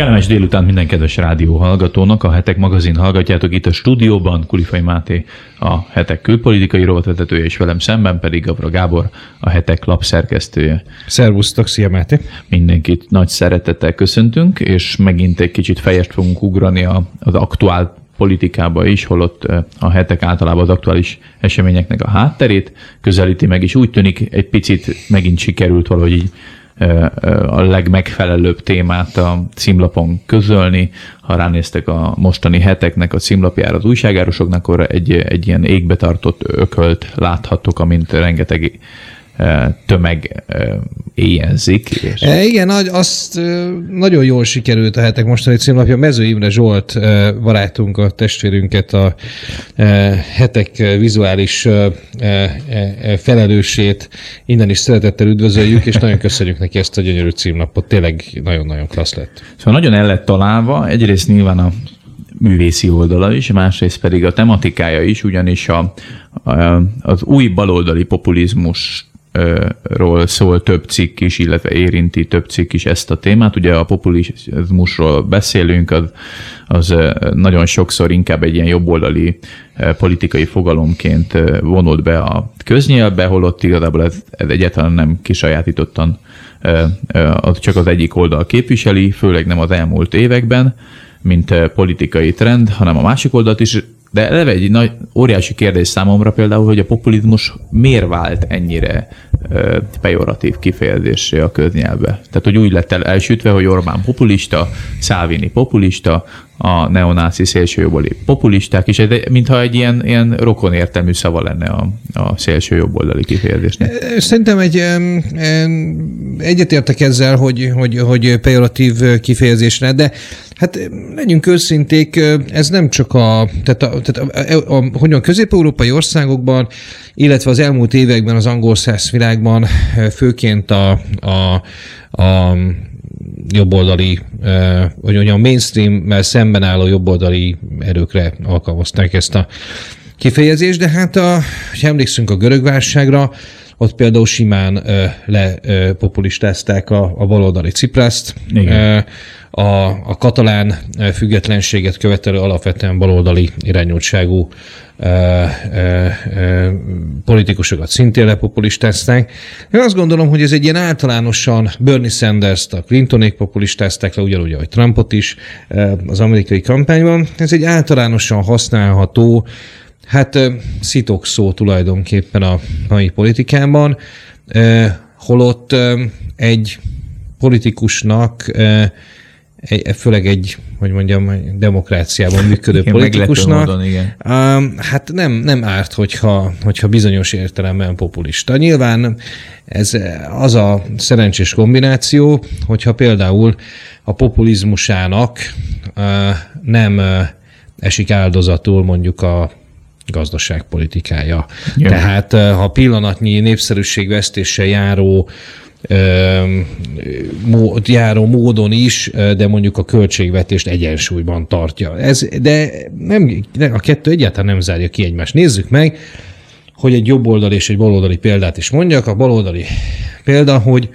Kellemes délután minden kedves rádió hallgatónak. A Hetek magazin hallgatjátok itt a stúdióban. Kulifai Máté a Hetek külpolitikai rovatvezetője, és velem szemben pedig Gavra Gábor, a Hetek lapszerkesztője. Szervusztok, szia Máté! Mindenkit nagy szeretettel köszöntünk, és megint egy kicsit fejest fogunk ugrani az aktuál politikába is, holott a hetek általában az aktuális eseményeknek a hátterét közelíti meg, és úgy tűnik egy picit megint sikerült valahogy így a legmegfelelőbb témát a címlapon közölni. Ha ránéztek a mostani heteknek a címlapjára az újságárosoknak, akkor egy, egy ilyen égbe tartott ökölt láthattok, amint rengeteg tömeg éjjenzik. És... E, igen, azt nagyon jól sikerült a hetek mostani címlapja. Mező Imre Zsolt barátunk, a testvérünket, a hetek vizuális felelősét innen is szeretettel üdvözöljük, és nagyon köszönjük neki ezt a gyönyörű címlapot. Tényleg nagyon-nagyon klassz lett. Szóval nagyon el lett találva, egyrészt nyilván a művészi oldala is, másrészt pedig a tematikája is, ugyanis a, a, az új baloldali populizmus ról szól több cikk is, illetve érinti több cikk is ezt a témát. Ugye a populizmusról beszélünk, az, az nagyon sokszor inkább egy ilyen jobboldali politikai fogalomként vonult be a köznyelvbe, holott igazából ez, ez egyáltalán nem kisajátítottan csak az egyik oldal képviseli, főleg nem az elmúlt években, mint politikai trend, hanem a másik oldalt is de eleve egy nagy, óriási kérdés számomra például, hogy a populizmus miért vált ennyire ö, pejoratív kifejezésé a köznyelvbe. Tehát, hogy úgy lett el elsütve, hogy Orbán populista, Szávini populista, a neonáci szélsőjobbali populisták, és ez mintha egy ilyen, ilyen rokon értelmű szava lenne a, a szélsőjobboldali kifejezésnek. Szerintem egy egyetértek ezzel, hogy, hogy, hogy pejoratív kifejezésre, de hát legyünk őszinték, ez nem csak a, tehát a, tehát a, a, a, hogyan közép-európai országokban, illetve az elmúlt években az angol világban főként a, a, a jobboldali, vagy mondjam, mainstream-mel szemben álló jobboldali erőkre alkalmazták ezt a kifejezést, de hát a, ha emlékszünk a görög válságra, ott például simán lepopulistázták a, a baloldali Ciprászt, a, a katalán függetlenséget követelő alapvetően baloldali irányultságú politikusokat szintén lepopulistázták. Én azt gondolom, hogy ez egy ilyen általánosan Bernie Sanders-t, a Clintonék populistázták le, ugyanúgy, ahogy Trumpot is az amerikai kampányban. Ez egy általánosan használható, hát szitok szó tulajdonképpen a mai politikában, holott egy politikusnak egy, főleg egy, hogy mondjam, demokráciában működő igen, politikusnak. Módon, igen. hát nem, nem árt, hogyha, hogyha bizonyos értelemben populista. Nyilván ez az a szerencsés kombináció, hogyha például a populizmusának nem esik áldozatul mondjuk a gazdaságpolitikája. Jön. Tehát ha pillanatnyi népszerűségvesztéssel járó mód, járó módon is, de mondjuk a költségvetést egyensúlyban tartja. Ez, de nem, a kettő egyáltalán nem zárja ki egymást. Nézzük meg, hogy egy jobboldali és egy baloldali példát is mondjak. A baloldali példa, hogy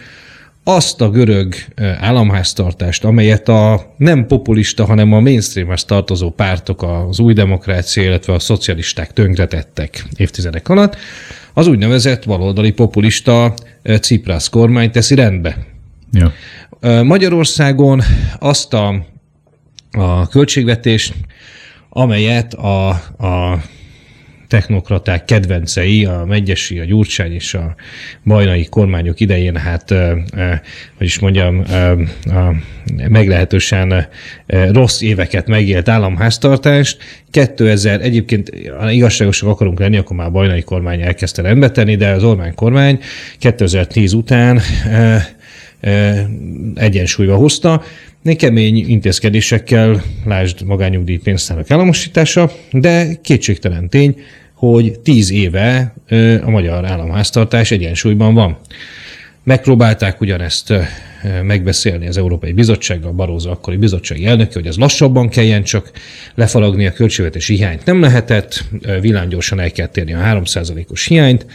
azt a görög államháztartást, amelyet a nem populista, hanem a mainstreamhez tartozó pártok, az új demokrácia, illetve a szocialisták tönkretettek évtizedek alatt, az úgynevezett baloldali populista Ciprász kormány teszi rendbe. Ja. Magyarországon azt a, a költségvetést, amelyet a, a technokraták kedvencei, a Megyesi, a Gyurcsány és a bajnai kormányok idején, hát, hogy is mondjam, a meglehetősen rossz éveket megélt államháztartást. 2000, egyébként igazságosak akarunk lenni, akkor már a bajnai kormány elkezdte rendbe de az Orbán kormány 2010 után egyensúlyba hozta, kemény intézkedésekkel, lásd magányugdíjpénztárak államosítása, de kétségtelen tény, hogy tíz éve a magyar államháztartás egyensúlyban van. Megpróbálták ugyanezt megbeszélni az Európai Bizottsággal, Barózó akkori bizottsági elnöke, hogy ez lassabban kelljen csak lefalagni a költségvetési hiányt. Nem lehetett, villámgyorsan el kell térni a 3%-os hiányt,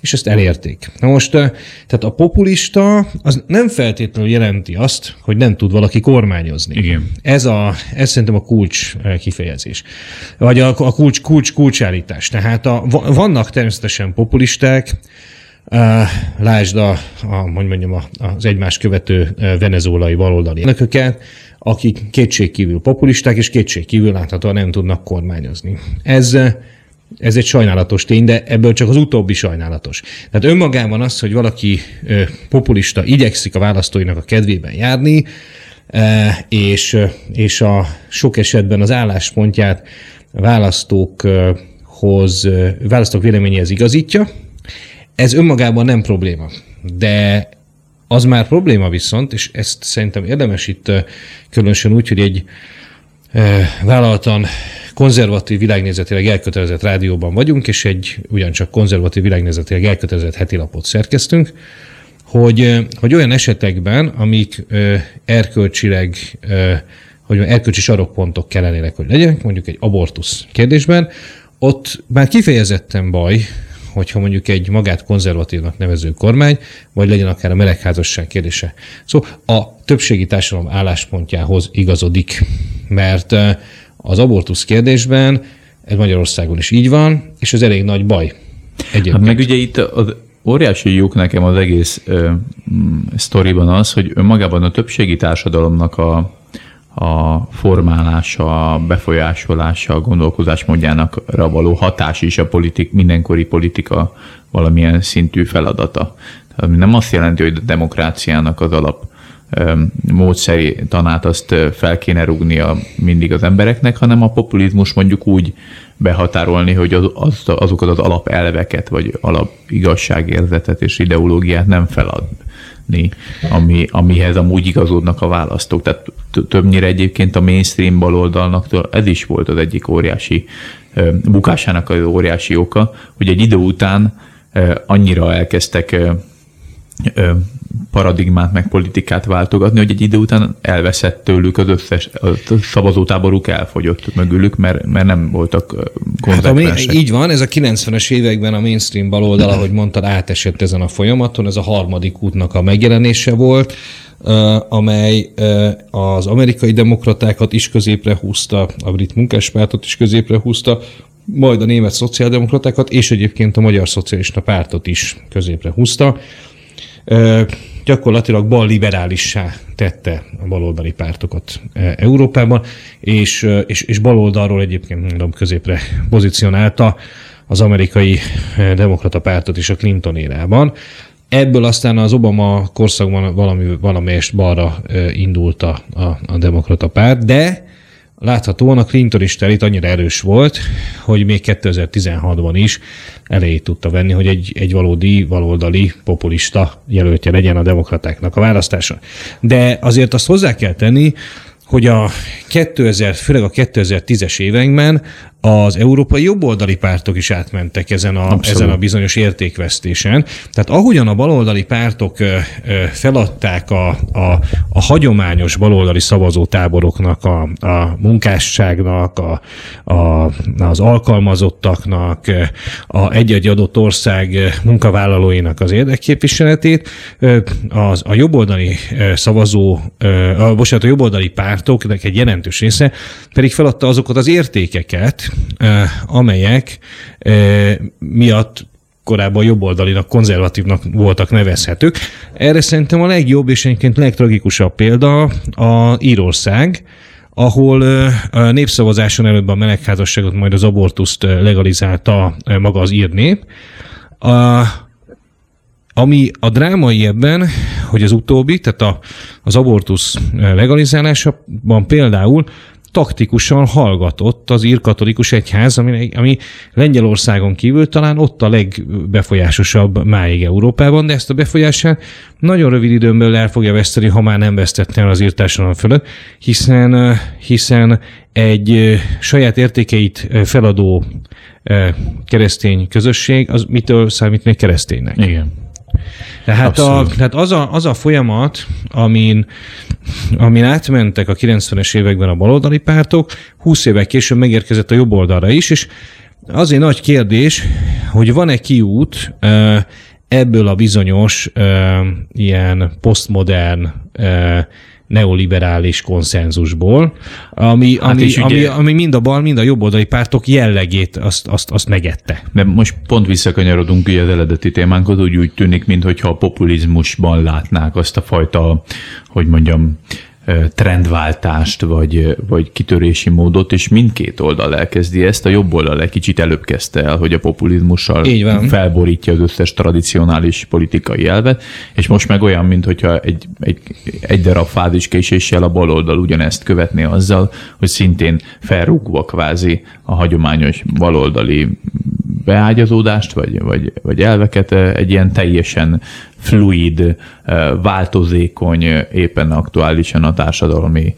és ezt elérték. Na most, tehát a populista az nem feltétlenül jelenti azt, hogy nem tud valaki kormányozni. Igen. Ez, a, ez szerintem a kulcs kifejezés. Vagy a, a kulcs, kulcs, kulcsállítás. Tehát a, vannak természetesen populisták, Lásd a, a, mondjam, az egymást követő venezuelai baloldali elnököket, akik kétségkívül populisták, és kétségkívül láthatóan nem tudnak kormányozni. Ez, ez egy sajnálatos tény, de ebből csak az utóbbi sajnálatos. Tehát önmagában az, hogy valaki populista igyekszik a választóinak a kedvében járni, és, és a sok esetben az álláspontját választókhoz, választók véleményéhez igazítja, ez önmagában nem probléma, de az már probléma viszont, és ezt szerintem érdemes itt különösen úgy, hogy egy vállalatan konzervatív világnézetileg elkötelezett rádióban vagyunk, és egy ugyancsak konzervatív világnézetileg elkötelezett heti lapot szerkeztünk, hogy, hogy olyan esetekben, amik erkölcsileg, hogy erkölcsi sarokpontok kellenének, hogy legyenek, mondjuk egy abortusz kérdésben, ott már kifejezetten baj, hogyha mondjuk egy magát konzervatívnak nevező kormány, vagy legyen akár a melegházasság kérdése. Szóval a többségi társadalom álláspontjához igazodik, mert az abortusz kérdésben ez Magyarországon is így van, és ez elég nagy baj. Egyébként. Hát meg ugye itt az óriási lyuk nekem az egész ö, sztoriban az, hogy önmagában a többségi társadalomnak a a formálása, befolyásolása, a gondolkozásmódjának való hatás is a politik, mindenkori politika valamilyen szintű feladata. Tehát nem azt jelenti, hogy a demokráciának az alap módszeri tanát azt fel kéne rúgnia mindig az embereknek, hanem a populizmus mondjuk úgy behatárolni, hogy az, az, azokat az alapelveket, vagy alap igazságérzetet és ideológiát nem felad látni, ami, amihez amúgy igazodnak a választók. Tehát többnyire egyébként a mainstream baloldalnak ez is volt az egyik óriási bukásának az óriási oka, hogy egy idő után annyira elkezdtek paradigmát, meg politikát váltogatni, hogy egy idő után elveszett tőlük az összes a szavazótáboruk elfogyott mögülük, mert, mert nem voltak konzekvensek. Hát, így van, ez a 90-es években a mainstream baloldal, ahogy mondtad, átesett ezen a folyamaton, ez a harmadik útnak a megjelenése volt, amely az amerikai demokratákat is középre húzta, a brit munkáspártot is középre húzta, majd a német szociáldemokratákat, és egyébként a magyar szocialista pártot is középre húzta gyakorlatilag bal liberálissá tette a baloldali pártokat Európában, és, és, és baloldalról egyébként mondom középre pozícionálta az amerikai demokrata pártot is a Clinton érában. Ebből aztán az Obama korszakban valami, valamelyest balra indult a, a, a demokrata párt, de Láthatóan a Clinton is terít annyira erős volt, hogy még 2016-ban is elejét tudta venni, hogy egy, egy valódi, valoldali populista jelöltje legyen a demokratáknak a választása. De azért azt hozzá kell tenni, hogy a 2000, főleg a 2010-es években az európai jobboldali pártok is átmentek ezen a, ezen a bizonyos értékvesztésen. Tehát ahogyan a baloldali pártok feladták a, a, a hagyományos baloldali szavazótáboroknak, a, a munkásságnak, a, a, az alkalmazottaknak, a egy-egy adott ország munkavállalóinak az érdekképviseletét, az, a jobboldali szavazó, a, bocsánat, a jobboldali pártoknak egy jelentős része pedig feladta azokat az értékeket, amelyek miatt korábban jobboldalinak, konzervatívnak voltak nevezhetők. Erre szerintem a legjobb és egyébként legtragikusabb példa a Írország, ahol a népszavazáson előbb a melegházasságot, majd az abortuszt legalizálta maga az ír nép. A, ami a drámai ebben, hogy az utóbbi, tehát a, az abortusz legalizálásában például taktikusan hallgatott az ír katolikus egyház, ami, ami Lengyelországon kívül talán ott a legbefolyásosabb máig Európában, de ezt a befolyását nagyon rövid időn belül el fogja veszteni, ha már nem vesztette el az írtársadalom fölött, hiszen, hiszen egy saját értékeit feladó keresztény közösség, az mitől számít még kereszténynek? Igen. Tehát, a, tehát az, a, az a folyamat, amin, amin átmentek a 90-es években a baloldali pártok, 20 évek később megérkezett a jobb oldalra is, és azért nagy kérdés, hogy van-e kiút ebből a bizonyos ilyen posztmodern neoliberális konszenzusból, ami, hát ami, ami, ugye... ami mind a bal, mind a jobboldali pártok jellegét azt, azt, azt megette. Mert most pont visszakanyarodunk ugye az eredeti témánkhoz, úgy, úgy tűnik, mintha a populizmusban látnák azt a fajta, hogy mondjam, trendváltást, vagy, vagy kitörési módot, és mindkét oldal elkezdi ezt. A jobb oldal egy kicsit előbb kezdte el, hogy a populizmussal felborítja az összes tradicionális politikai elvet, és most meg olyan, mintha egy, egy, egy darab fáziskéséssel a bal oldal ugyanezt követné azzal, hogy szintén felrúgva kvázi a hagyományos baloldali beágyazódást, vagy, vagy, vagy elveket egy ilyen teljesen fluid, változékony, éppen aktuálisan a társadalmi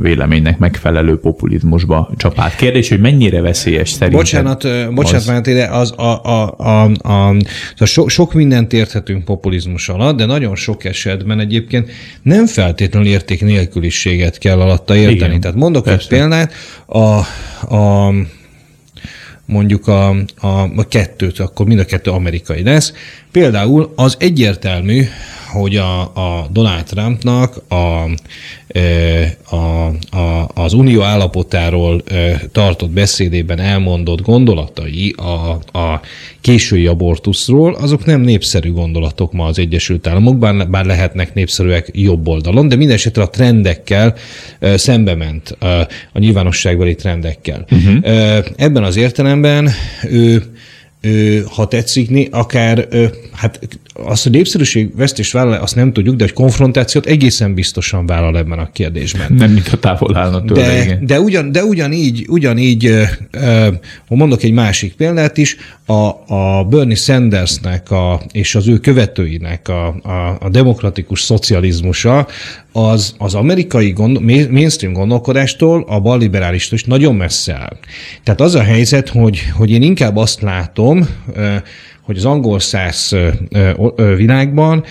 véleménynek megfelelő populizmusba csapát. Kérdés, hogy mennyire veszélyes szerinted? Bocsánat, bocsánat, mert ide az a, a, a, a, a so, sok mindent érthetünk populizmus alatt, de nagyon sok esetben egyébként nem feltétlenül érték nélküliséget kell alatta érteni. Igen, Tehát mondok persze. egy példát, a, a mondjuk a, a, a kettőt, akkor mind a kettő amerikai lesz. Például az egyértelmű, hogy a, a Donald Trumpnak a, a, a, az unió állapotáról tartott beszédében elmondott gondolatai a, a késői abortuszról, azok nem népszerű gondolatok ma az Egyesült Államokban, bár lehetnek népszerűek jobb oldalon, de minden esetre a trendekkel szembe ment, a nyilvánosságbeli trendekkel. Uh-huh. Ebben az értelemben ő ha tetszik, akár hát azt a népszerűség vesztést vállal, azt nem tudjuk, de egy konfrontációt egészen biztosan vállal ebben a kérdésben. Nem, mint a távol állna tőle, de, igen. de, ugyan, de ugyanígy, ugyanígy mondok egy másik példát is, a, a Bernie Sandersnek a, és az ő követőinek a, a, a demokratikus szocializmusa az, az amerikai gond, mainstream gondolkodástól a balliberálistól is nagyon messze áll. Tehát az a helyzet, hogy, hogy én inkább azt látom, hogy az angol száz világban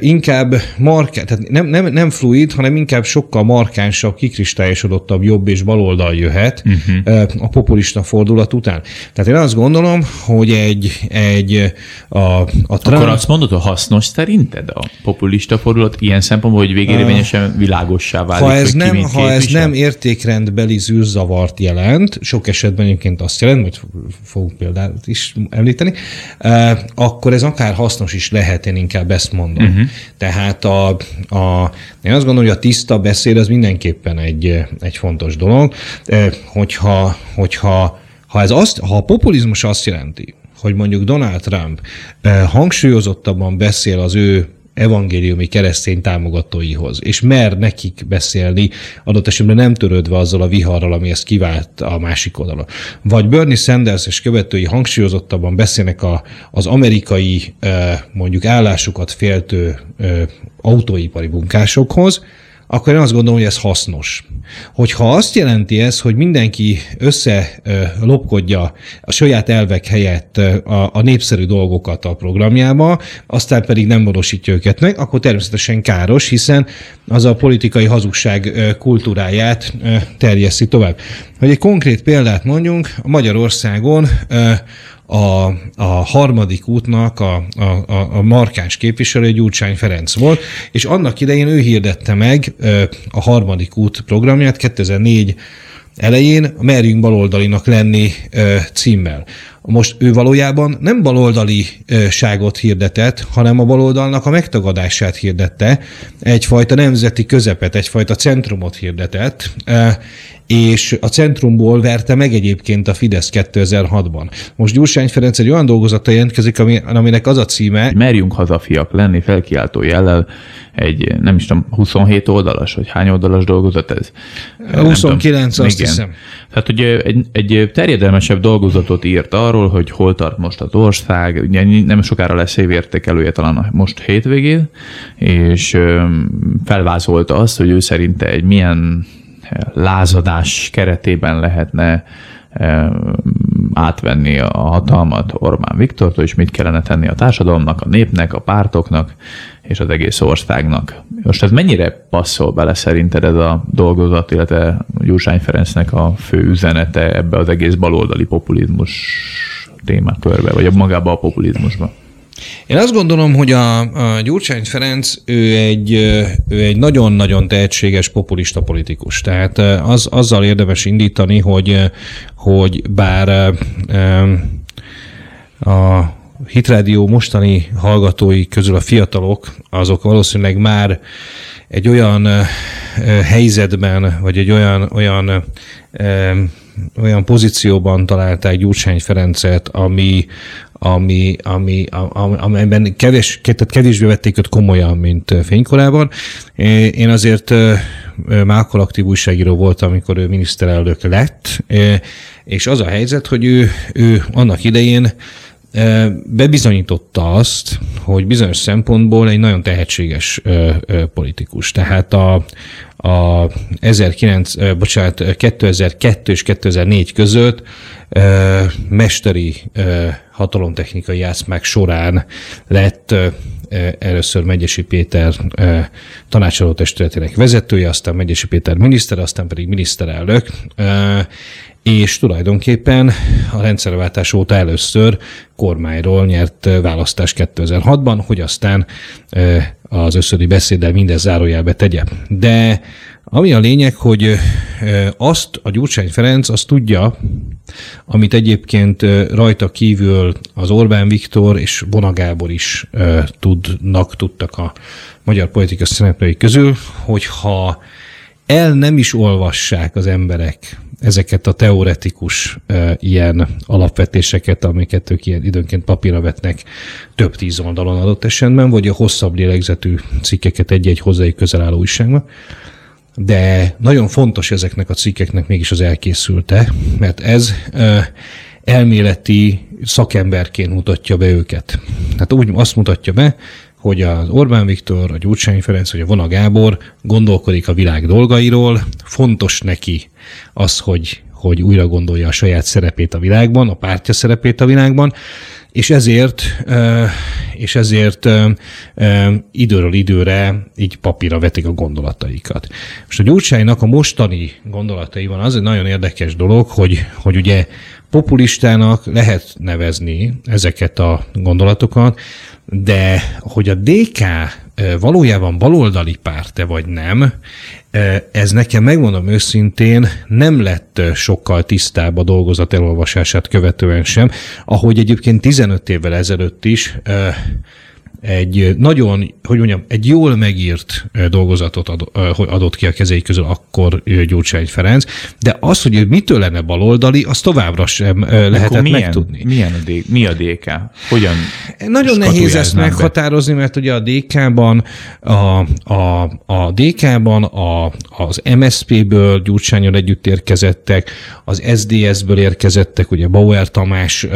inkább marká, tehát nem, nem, nem fluid, hanem inkább sokkal markánsabb, kikristályosodottabb jobb és baloldal jöhet uh-huh. a populista fordulat után. Tehát én azt gondolom, hogy egy, egy a, a Trump... Akkor azt mondod, hogy hasznos szerinted a populista fordulat ilyen szempontból, hogy végérvényesen világossá válik, ha ez hogy nem, Ha ez nem értékrendbeli zűrzavart jelent, sok esetben egyébként azt jelent, hogy fogunk példát is említeni, akkor ez akár hasznos is lehet, én inkább ezt mondom. Uh-huh. Tehát a, a, én azt gondolom, hogy a tiszta beszéd az mindenképpen egy, egy fontos dolog, hogyha, hogyha ha, ez azt, ha a populizmus azt jelenti, hogy mondjuk Donald Trump hangsúlyozottabban beszél az ő evangéliumi keresztény támogatóihoz, és mer nekik beszélni, adott esetben nem törődve azzal a viharral, ami ezt kivált a másik oldalon. Vagy Bernie Sanders és követői hangsúlyozottabban beszélnek a, az amerikai mondjuk állásukat féltő autóipari munkásokhoz, akkor én azt gondolom, hogy ez hasznos. Hogyha azt jelenti ez, hogy mindenki összelopkodja a saját elvek helyett a, a népszerű dolgokat a programjába, aztán pedig nem valósítja őket meg, akkor természetesen káros, hiszen az a politikai hazugság kultúráját terjeszti tovább. Hogy egy konkrét példát mondjunk, Magyarországon a, a harmadik útnak a, a, a markáns képviselő Gyurcsány Ferenc volt, és annak idején ő hirdette meg a harmadik út programját 2004 elején merjünk baloldalinak lenni címmel. Most ő valójában nem baloldaliságot hirdetett, hanem a baloldalnak a megtagadását hirdette, egyfajta nemzeti közepet, egyfajta centrumot hirdetett, és a centrumból verte meg egyébként a Fidesz 2006-ban. Most Gyurcsány Ferenc egy olyan dolgozata jelentkezik, ami, aminek az a címe... Merjünk hazafiak lenni felkiáltó jellel egy, nem is tudom, 27 oldalas, vagy hány oldalas dolgozat ez? 29, tudom, azt igen. hiszem. Tehát ugye egy, egy terjedelmesebb dolgozatot írt arról, hogy hol tart most az ország, ugye nem sokára lesz évértékelője talán most hétvégén, és felvázolta azt, hogy ő szerinte egy milyen lázadás keretében lehetne átvenni a hatalmat Orbán Viktortól, és mit kellene tenni a társadalomnak, a népnek, a pártoknak, és az egész országnak. Most ez mennyire passzol bele szerinted ez a dolgozat, illetve Gyurcsány Ferencnek a fő üzenete ebbe az egész baloldali populizmus témakörbe, vagy magába a populizmusba? Én azt gondolom, hogy a, a Gyurcsány Ferenc ő egy, ő egy nagyon-nagyon tehetséges populista politikus. Tehát az, azzal érdemes indítani, hogy, hogy bár a Hitrádió mostani hallgatói közül a fiatalok, azok valószínűleg már egy olyan helyzetben, vagy egy olyan, olyan olyan pozícióban találták Gyurcsány Ferencet, ami, ami, ami, amiben kevés, tehát kevésbé vették őt komolyan, mint fénykorában. Én azért Mákol aktív újságíró voltam, amikor ő miniszterelnök lett, és az a helyzet, hogy ő, ő annak idején bebizonyította azt, hogy bizonyos szempontból egy nagyon tehetséges politikus. Tehát a, a 19, bocsánat, 2002 és 2004 között mesteri hatalomtechnikai játszmák során lett először Megyesi Péter tanácsadó testületének vezetője, aztán Megyesi Péter miniszter, aztán pedig miniszterelnök, és tulajdonképpen a rendszerváltás óta először kormányról nyert választás 2006-ban, hogy aztán az összödi beszéddel mindez zárójelbe tegye. De ami a lényeg, hogy azt a Gyurcsány Ferenc azt tudja, amit egyébként rajta kívül az Orbán Viktor és Bona Gábor is tudnak, tudtak a magyar politika szereplői közül, hogyha el nem is olvassák az emberek ezeket a teoretikus e, ilyen alapvetéseket, amiket ők ilyen időnként papírra vetnek több tíz oldalon adott esetben, vagy a hosszabb lélegzetű cikkeket egy-egy hozzájuk közel álló újságban. De nagyon fontos ezeknek a cikkeknek mégis az elkészülte, mert ez e, elméleti szakemberként mutatja be őket. Tehát úgy azt mutatja be, hogy az Orbán Viktor, a Gyurcsány Ferenc vagy a Vona Gábor gondolkodik a világ dolgairól, fontos neki az, hogy, hogy újra gondolja a saját szerepét a világban, a pártja szerepét a világban, és ezért, és ezért időről időre így papírra vetik a gondolataikat. Most a Gyurcsánynak a mostani gondolataiban az egy nagyon érdekes dolog, hogy, hogy ugye populistának lehet nevezni ezeket a gondolatokat, de hogy a DK valójában baloldali párte vagy nem, ez nekem megmondom őszintén nem lett sokkal tisztább a dolgozat elolvasását követően sem, ahogy egyébként 15 évvel ezelőtt is egy nagyon, hogy mondjam, egy jól megírt dolgozatot adott ki a kezei közül akkor Gyurcsány Ferenc, de az, hogy ő mitől lenne baloldali, az továbbra sem lehetett milyen, megtudni. Milyen a D, mi a DK? Hogyan Nagyon nehéz ezt be? meghatározni, mert ugye a DK-ban a, a, a DK-ban a, az MSZP-ből Gyurcsányon együtt érkezettek, az SDS-ből érkezettek, ugye Bauer Tamás,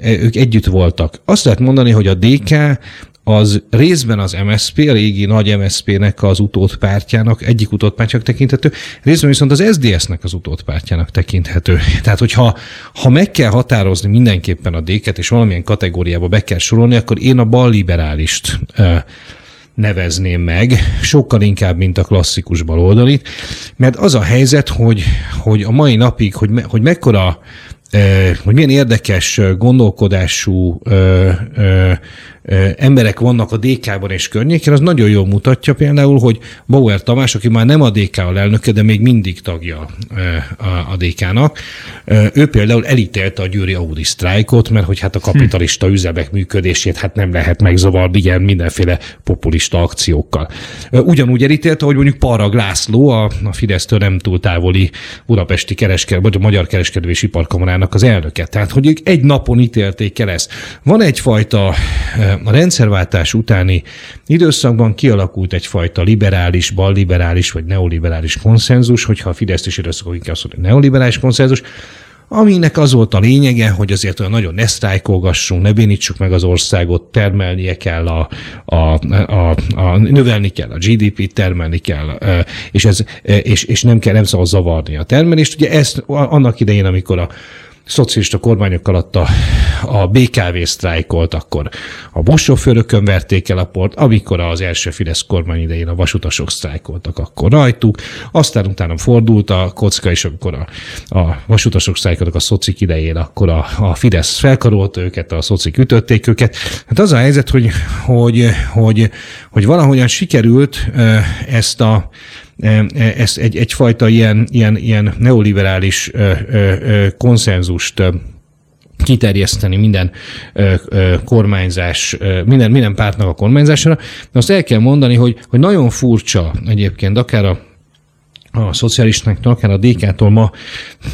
ők együtt voltak. Azt lehet mondani, hogy a DK az részben az MSP, a régi nagy MSP-nek az utódpártjának, egyik utódpártjának tekinthető, részben viszont az SDS-nek az utódpártjának tekinthető. Tehát, hogyha ha meg kell határozni mindenképpen a D-ket, és valamilyen kategóriába be kell sorolni, akkor én a balliberálist nevezném meg, sokkal inkább, mint a klasszikus baloldalit, mert az a helyzet, hogy, hogy a mai napig, hogy, me, hogy mekkora hogy milyen érdekes gondolkodású emberek vannak a DK-ban és környékén, az nagyon jól mutatja például, hogy Bauer Tamás, aki már nem a DK elnöke, de még mindig tagja a DK-nak, ő például elítélte a győri Audi sztrájkot, mert hogy hát a kapitalista üzemek működését hát nem lehet megzavarni ilyen mindenféle populista akciókkal. Ugyanúgy elítélte, hogy mondjuk Parag László, a, a Fidesztől nem túl távoli budapesti kereskedő, vagy a Magyar Kereskedő és Iparkamarának az elnöke. Tehát, hogy ők egy napon ítélték el ezt. Van egyfajta a rendszerváltás utáni időszakban kialakult egyfajta liberális, balliberális vagy neoliberális konszenzus, hogyha a Fidesz is időszakok inkább azt mondja, neoliberális konszenzus, aminek az volt a lényege, hogy azért olyan nagyon ne sztrájkolgassunk, ne bénítsuk meg az országot, termelnie kell a, a, a, a növelni kell a GDP-t, termelni kell, és, ez, és, és nem kell, nem szabad zavarni a termelést. Ugye ezt annak idején, amikor a szocialista kormányok alatt a, a BKV sztrájkolt, akkor a buszsofőrökön verték el a port, amikor az első Fidesz kormány idején a vasutasok sztrájkoltak, akkor rajtuk, aztán utána fordult a kocka, és amikor a, a vasutasok sztrájkoltak a szocik idején, akkor a, a Fidesz felkarolta őket, a szocik ütötték őket. Hát az a helyzet, hogy, hogy, hogy, hogy valahogyan sikerült ezt a ezt egy, egyfajta ilyen, ilyen, ilyen neoliberális konszenzust kiterjeszteni minden kormányzás, minden, minden pártnak a kormányzására. De azt el kell mondani, hogy, hogy nagyon furcsa egyébként, akár a a szocialistáktól, akár a DK-tól ma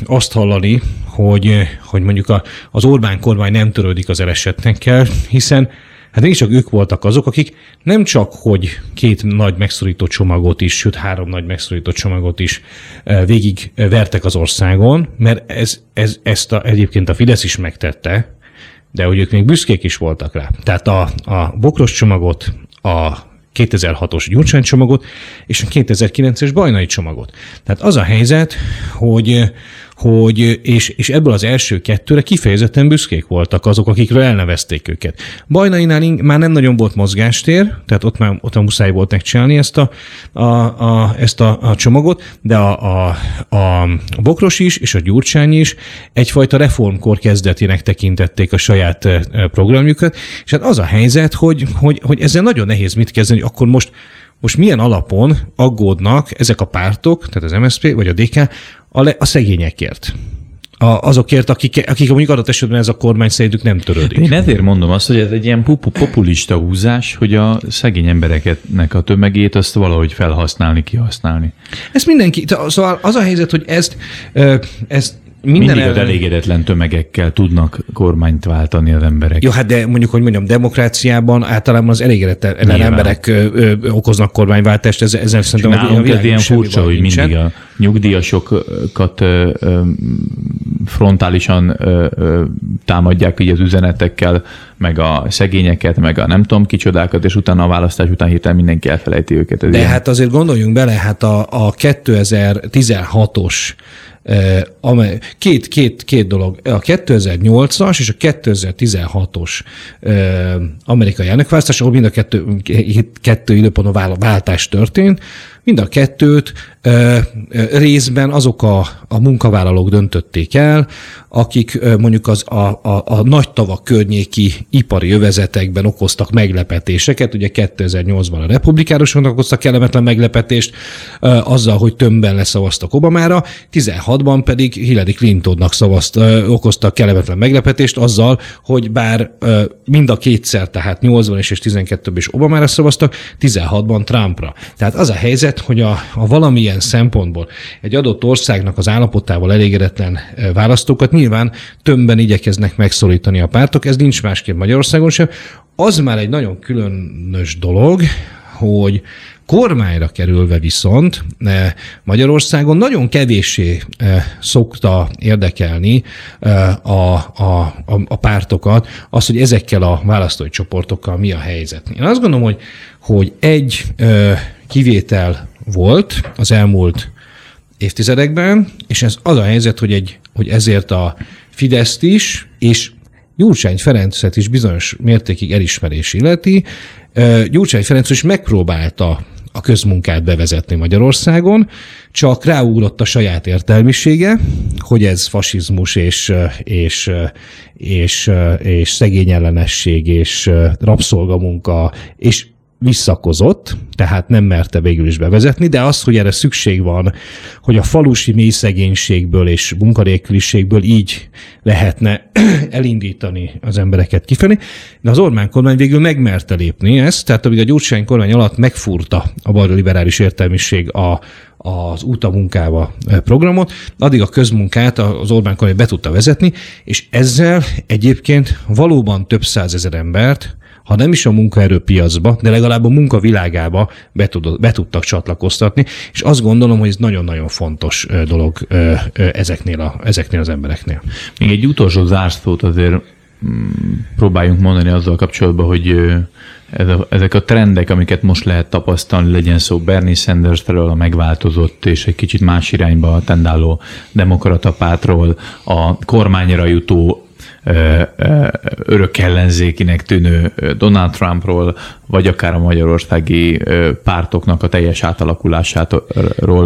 azt hallani, hogy, hogy mondjuk a, az Orbán kormány nem törődik az elesettekkel, hiszen Hát mégiscsak ők voltak azok, akik nem csak, hogy két nagy megszorító csomagot is, sőt három nagy megszorító csomagot is eh, végig vertek az országon, mert ez, ez, ezt a, egyébként a Fidesz is megtette, de hogy ők még büszkék is voltak rá. Tehát a, a bokros csomagot, a 2006-os Gyurcsány csomagot és a 2009-es Bajnai csomagot. Tehát az a helyzet, hogy, hogy és, és ebből az első kettőre kifejezetten büszkék voltak azok, akikről elnevezték őket. Bajnainál már nem nagyon volt mozgástér, tehát ott már, ott már muszáj volt megcsinálni ezt a, a, a, ezt a, a csomagot, de a, a, a Bokros is és a Gyurcsány is egyfajta reformkor kezdetének tekintették a saját programjukat, és hát az a helyzet, hogy, hogy, hogy ezzel nagyon nehéz mit kezdeni, akkor most most milyen alapon aggódnak ezek a pártok, tehát az MSZP vagy a DK a, le, a szegényekért? a, azokért, akik, akik mondjuk adott esetben ez a kormány szerintük nem törődik. Én ezért mondom azt, hogy ez egy ilyen populista húzás, hogy a szegény embereknek a tömegét azt valahogy felhasználni, kihasználni. Ez mindenki, szóval az a helyzet, hogy ezt, ezt minden Mindig ellen... az elégedetlen tömegekkel tudnak kormányt váltani az emberek. Jó, hát de mondjuk, hogy mondjam, demokráciában általában az elégedetlen emberek ö, ö, okoznak kormányváltást, ez, ezzel szerintem nálunk ez ilyen furcsa, hogy nincsen. mindig a nyugdíjasokat ö, ö, frontálisan ö, ö, támadják így az üzenetekkel, meg a szegényeket, meg a nem tudom kicsodákat, és utána a választás után hirtelen mindenki elfelejti őket. Ez de ilyen. hát azért gondoljunk bele, hát a, a 2016-os amely, két, két, két dolog. A 2008-as és a 2016-os amerikai elnökválasztás, ahol mind a kettő, kettő időpontban váltás történt, mind a kettőt részben azok a, a munkavállalók döntötték el, akik mondjuk az a, a, a nagy tavak környéki ipari övezetekben okoztak meglepetéseket. Ugye 2008-ban a republikánusoknak okoztak kellemetlen meglepetést azzal, hogy tömbben leszavaztak Obamára, 16-ban pedig Hillary Clintonnak szavazt, ö, okoztak kellemetlen meglepetést azzal, hogy bár ö, mind a kétszer, tehát 8-ban és 12-ben is Obamára szavaztak, 16-ban Trumpra. Tehát az a helyzet, hogy a, a valamilyen szempontból egy adott országnak az állapotával elégedetlen választókat nyilván többen igyekeznek megszólítani a pártok, ez nincs másképp Magyarországon sem. Az már egy nagyon különös dolog, hogy kormányra kerülve viszont Magyarországon nagyon kevéssé szokta érdekelni a, a, a, a pártokat az, hogy ezekkel a választói csoportokkal mi a helyzet. Én azt gondolom, hogy, hogy egy kivétel volt az elmúlt évtizedekben, és ez az a helyzet, hogy, egy, hogy ezért a Fideszt is, és Gyurcsány Ferencet is bizonyos mértékig elismerés illeti. Gyurcsány Ferenc is megpróbálta a közmunkát bevezetni Magyarországon, csak ráugrott a saját értelmisége, hogy ez fasizmus és, és, és, és szegényellenesség és rabszolgamunka, és visszakozott, tehát nem merte végül is bevezetni, de az, hogy erre szükség van, hogy a falusi mély és munkanélküliségből így lehetne elindítani az embereket kifelé, de az Orbán kormány végül megmerte lépni ezt, tehát amíg a Gyurcsány kormány alatt megfúrta a balra liberális értelmiség a, az út a munkába programot, addig a közmunkát az Orbán kormány be tudta vezetni, és ezzel egyébként valóban több százezer embert ha nem is a munkaerőpiacba, de legalább a munkavilágába be, tud, be tudtak csatlakoztatni, és azt gondolom, hogy ez nagyon-nagyon fontos dolog ezeknél, a, ezeknél az embereknél. Még egy utolsó zárszót azért mm, próbáljunk mondani azzal kapcsolatban, hogy ez a, ezek a trendek, amiket most lehet tapasztalni, legyen szó Bernie Sanders felől a megváltozott és egy kicsit más irányba tendáló demokrata pártról, a kormányra jutó örök ellenzékinek tűnő Donald Trumpról, vagy akár a magyarországi pártoknak a teljes átalakulásától.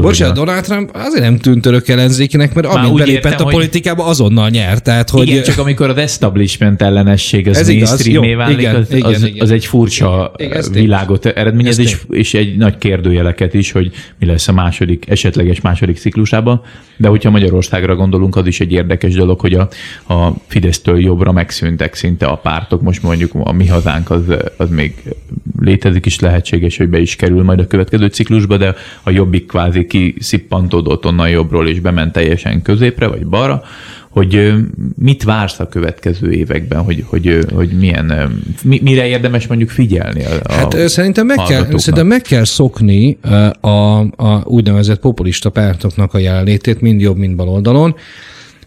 Bocsánat, Donald Trump azért nem tűnt örök ellenzékinek, mert amint belépett értem, a politikába, azonnal nyert. Tehát, hogy... Igen, csak amikor az establishment ellenesség az mainstream válik, igen, az, igen, az, igen. az egy furcsa igen, világot eredményez, és, és egy nagy kérdőjeleket is, hogy mi lesz a második, esetleges második ciklusában. De hogyha Magyarországra gondolunk, az is egy érdekes dolog, hogy a, a Fidesztől jobbra megszűntek szinte a pártok. Most mondjuk a mi hazánk az, az még létezik is lehetséges, hogy be is kerül majd a következő ciklusba, de a jobbik kvázi kiszippantódott onnan jobbról és bement teljesen középre vagy balra, hogy mit vársz a következő években, hogy, hogy, hogy milyen, mire érdemes mondjuk figyelni a, Hát a szerintem meg, kell, szerintem meg kell szokni a, a úgynevezett populista pártoknak a jelenlétét, mind jobb, mind bal oldalon,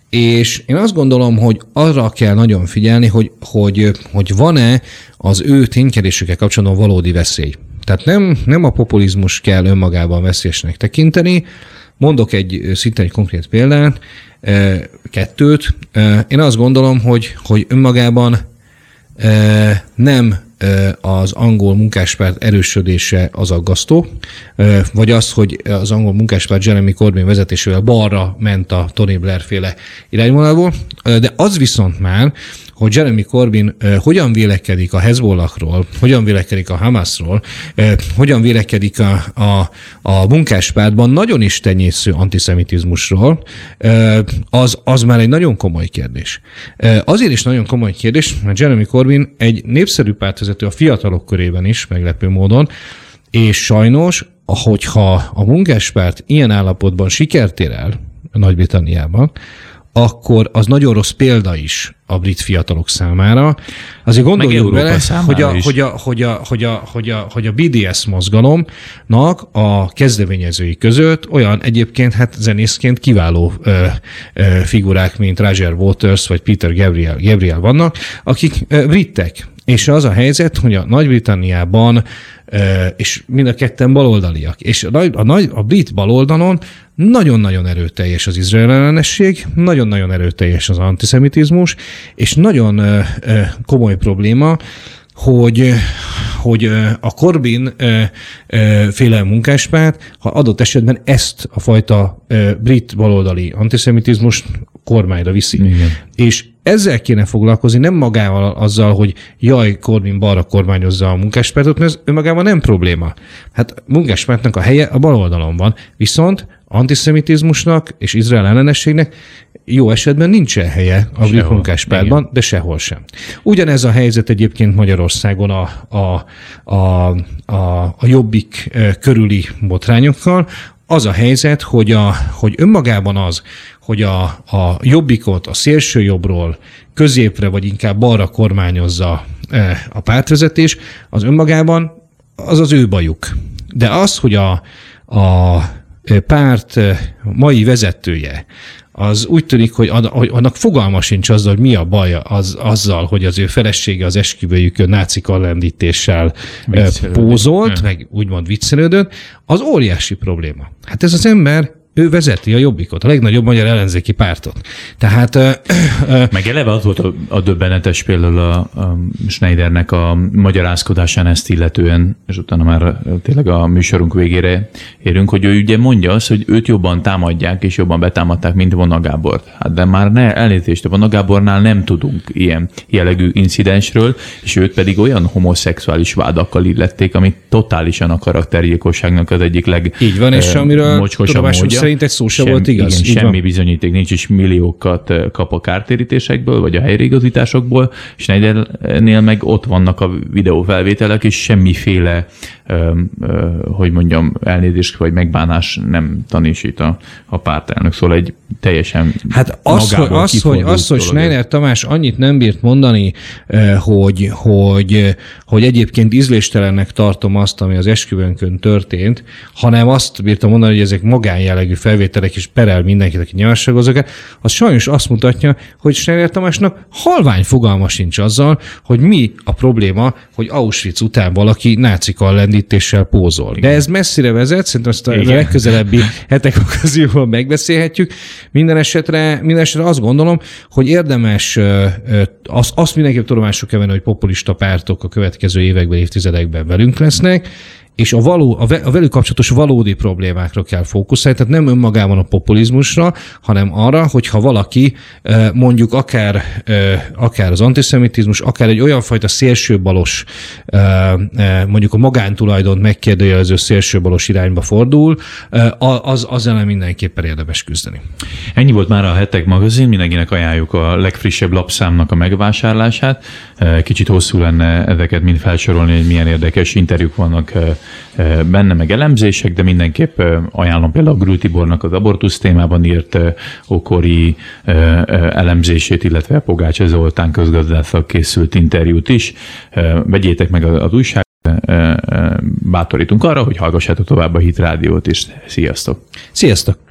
és én azt gondolom, hogy arra kell nagyon figyelni, hogy, hogy, hogy van-e az ő ténykedésükkel kapcsolatban valódi veszély. Tehát nem, nem a populizmus kell önmagában veszélyesnek tekinteni. Mondok egy szinte egy konkrét példát, kettőt. Én azt gondolom, hogy, hogy önmagában nem az angol munkáspárt erősödése az aggasztó, vagy az, hogy az angol munkáspárt Jeremy Corbyn vezetésével balra ment a Tony Blair féle irányvonalból, de az viszont már, hogy Jeremy Corbyn hogyan vélekedik a Hezbollahról, hogyan vélekedik a Hamasról, hogyan vélekedik a, a, a munkáspártban nagyon is tenyésző antiszemitizmusról, az, az már egy nagyon komoly kérdés. Azért is nagyon komoly kérdés, mert Jeremy Corbyn egy népszerű pártvezető a fiatalok körében is, meglepő módon, és sajnos, hogyha a munkáspárt ilyen állapotban sikert ér el Nagy-Britanniában, akkor az nagyon rossz példa is a brit fiatalok számára. Azért gondoljunk bele, hogy a, hogy, a, hogy, a, hogy, a, hogy, a, hogy a BDS mozgalomnak a kezdeményezői között olyan egyébként hát zenészként kiváló ö, ö, figurák, mint Roger Waters vagy Peter Gabriel, Gabriel vannak, akik ö, britek. És az a helyzet, hogy a Nagy-Britanniában és mind a ketten baloldaliak. És a, a, nagy, a brit baloldalon nagyon-nagyon erőteljes az izrael ellenesség, nagyon-nagyon erőteljes az antiszemitizmus, és nagyon komoly probléma, hogy, hogy a Corbyn féle munkáspárt, ha adott esetben ezt a fajta brit baloldali antiszemitizmus kormányra viszi. Igen. És ezzel kéne foglalkozni, nem magával azzal, hogy jaj, Corbyn balra kormányozza a munkáspártot, mert ez önmagában nem probléma. Hát munkáspártnak a helye a bal oldalon van, viszont antiszemitizmusnak és Izrael ellenességnek jó esetben nincsen helye a brit munkáspártban, de sehol sem. Ugyanez a helyzet egyébként Magyarországon a, a, a, a, a jobbik körüli botrányokkal, az a helyzet, hogy, a, hogy önmagában az, hogy a, a jobbikot a szélső jobbról középre vagy inkább balra kormányozza a pártvezetés, az önmagában az az ő bajuk. De az, hogy a, a párt mai vezetője az úgy tűnik, hogy, annak fogalma sincs azzal, hogy mi a baj az, azzal, hogy az ő felesége az esküvőjükön náci kallendítéssel pózolt, meg úgymond viccelődött, az óriási probléma. Hát ez az ember ő vezeti a jobbikot, a legnagyobb magyar ellenzéki pártot. Tehát... Meg eleve az volt a, a döbbenetes például a, a Schneidernek a magyarázkodásán ezt illetően, és utána már tényleg a műsorunk végére érünk, hogy ő ugye mondja azt, hogy őt jobban támadják, és jobban betámadták, mint Vona Gábort. Hát de már ne, elnézést, a Vona Gábornál nem tudunk ilyen jellegű incidensről, és őt pedig olyan homoszexuális vádakkal illették, ami totálisan a karaktergyilkosságnak az egyik leg Így van, és amiről szerint egy szó sem volt igaz. Igen, semmi van. bizonyíték nincs, és milliókat kap a kártérítésekből, vagy a helyreigazításokból, és Schneidernél meg ott vannak a videófelvételek, és semmiféle hogy mondjam, elnézést vagy megbánás nem tanúsít a, a pártelnök. Szóval egy teljesen Hát az, hogy, az, hogy, az, hogy Schneider Tamás annyit nem bírt mondani, hogy, hogy, hogy egyébként ízléstelennek tartom azt, ami az esküvőnkön történt, hanem azt bírtam mondani, hogy ezek magánjellegű felvételek, és perel mindenkit, aki nyilvánosságozok, az sajnos azt mutatja, hogy Schneider Tamásnak halvány fogalma sincs azzal, hogy mi a probléma, hogy Auschwitz után valaki nácikkal lendítéssel pózol. Igen. De ez messzire vezet, szerintem azt a Igen. legközelebbi hetek okazionban megbeszélhetjük. Minden esetre, minden esetre azt gondolom, hogy érdemes azt, azt mindenképp tudomásuk kell venni, hogy populista pártok a következő években, évtizedekben velünk lesznek, és a, való, a velük kapcsolatos valódi problémákra kell fókuszálni, tehát nem önmagában a populizmusra, hanem arra, hogyha valaki mondjuk akár, akár az antiszemitizmus, akár egy olyan fajta szélsőbalos, mondjuk a magántulajdont megkérdőjelező szélsőbalos irányba fordul, az, az ellen mindenképpen érdemes küzdeni. Ennyi volt már a Hetek magazin, mindenkinek ajánljuk a legfrissebb lapszámnak a megvásárlását. Kicsit hosszú lenne ezeket mind felsorolni, hogy milyen érdekes interjúk vannak benne, meg elemzések, de mindenképp ajánlom például Grül Tibornak az abortusz témában írt okori elemzését, illetve Pogács Zoltán közgazdászak készült interjút is. Vegyétek meg az újság bátorítunk arra, hogy hallgassátok tovább a Hit Rádiót is. Sziasztok! Sziasztok!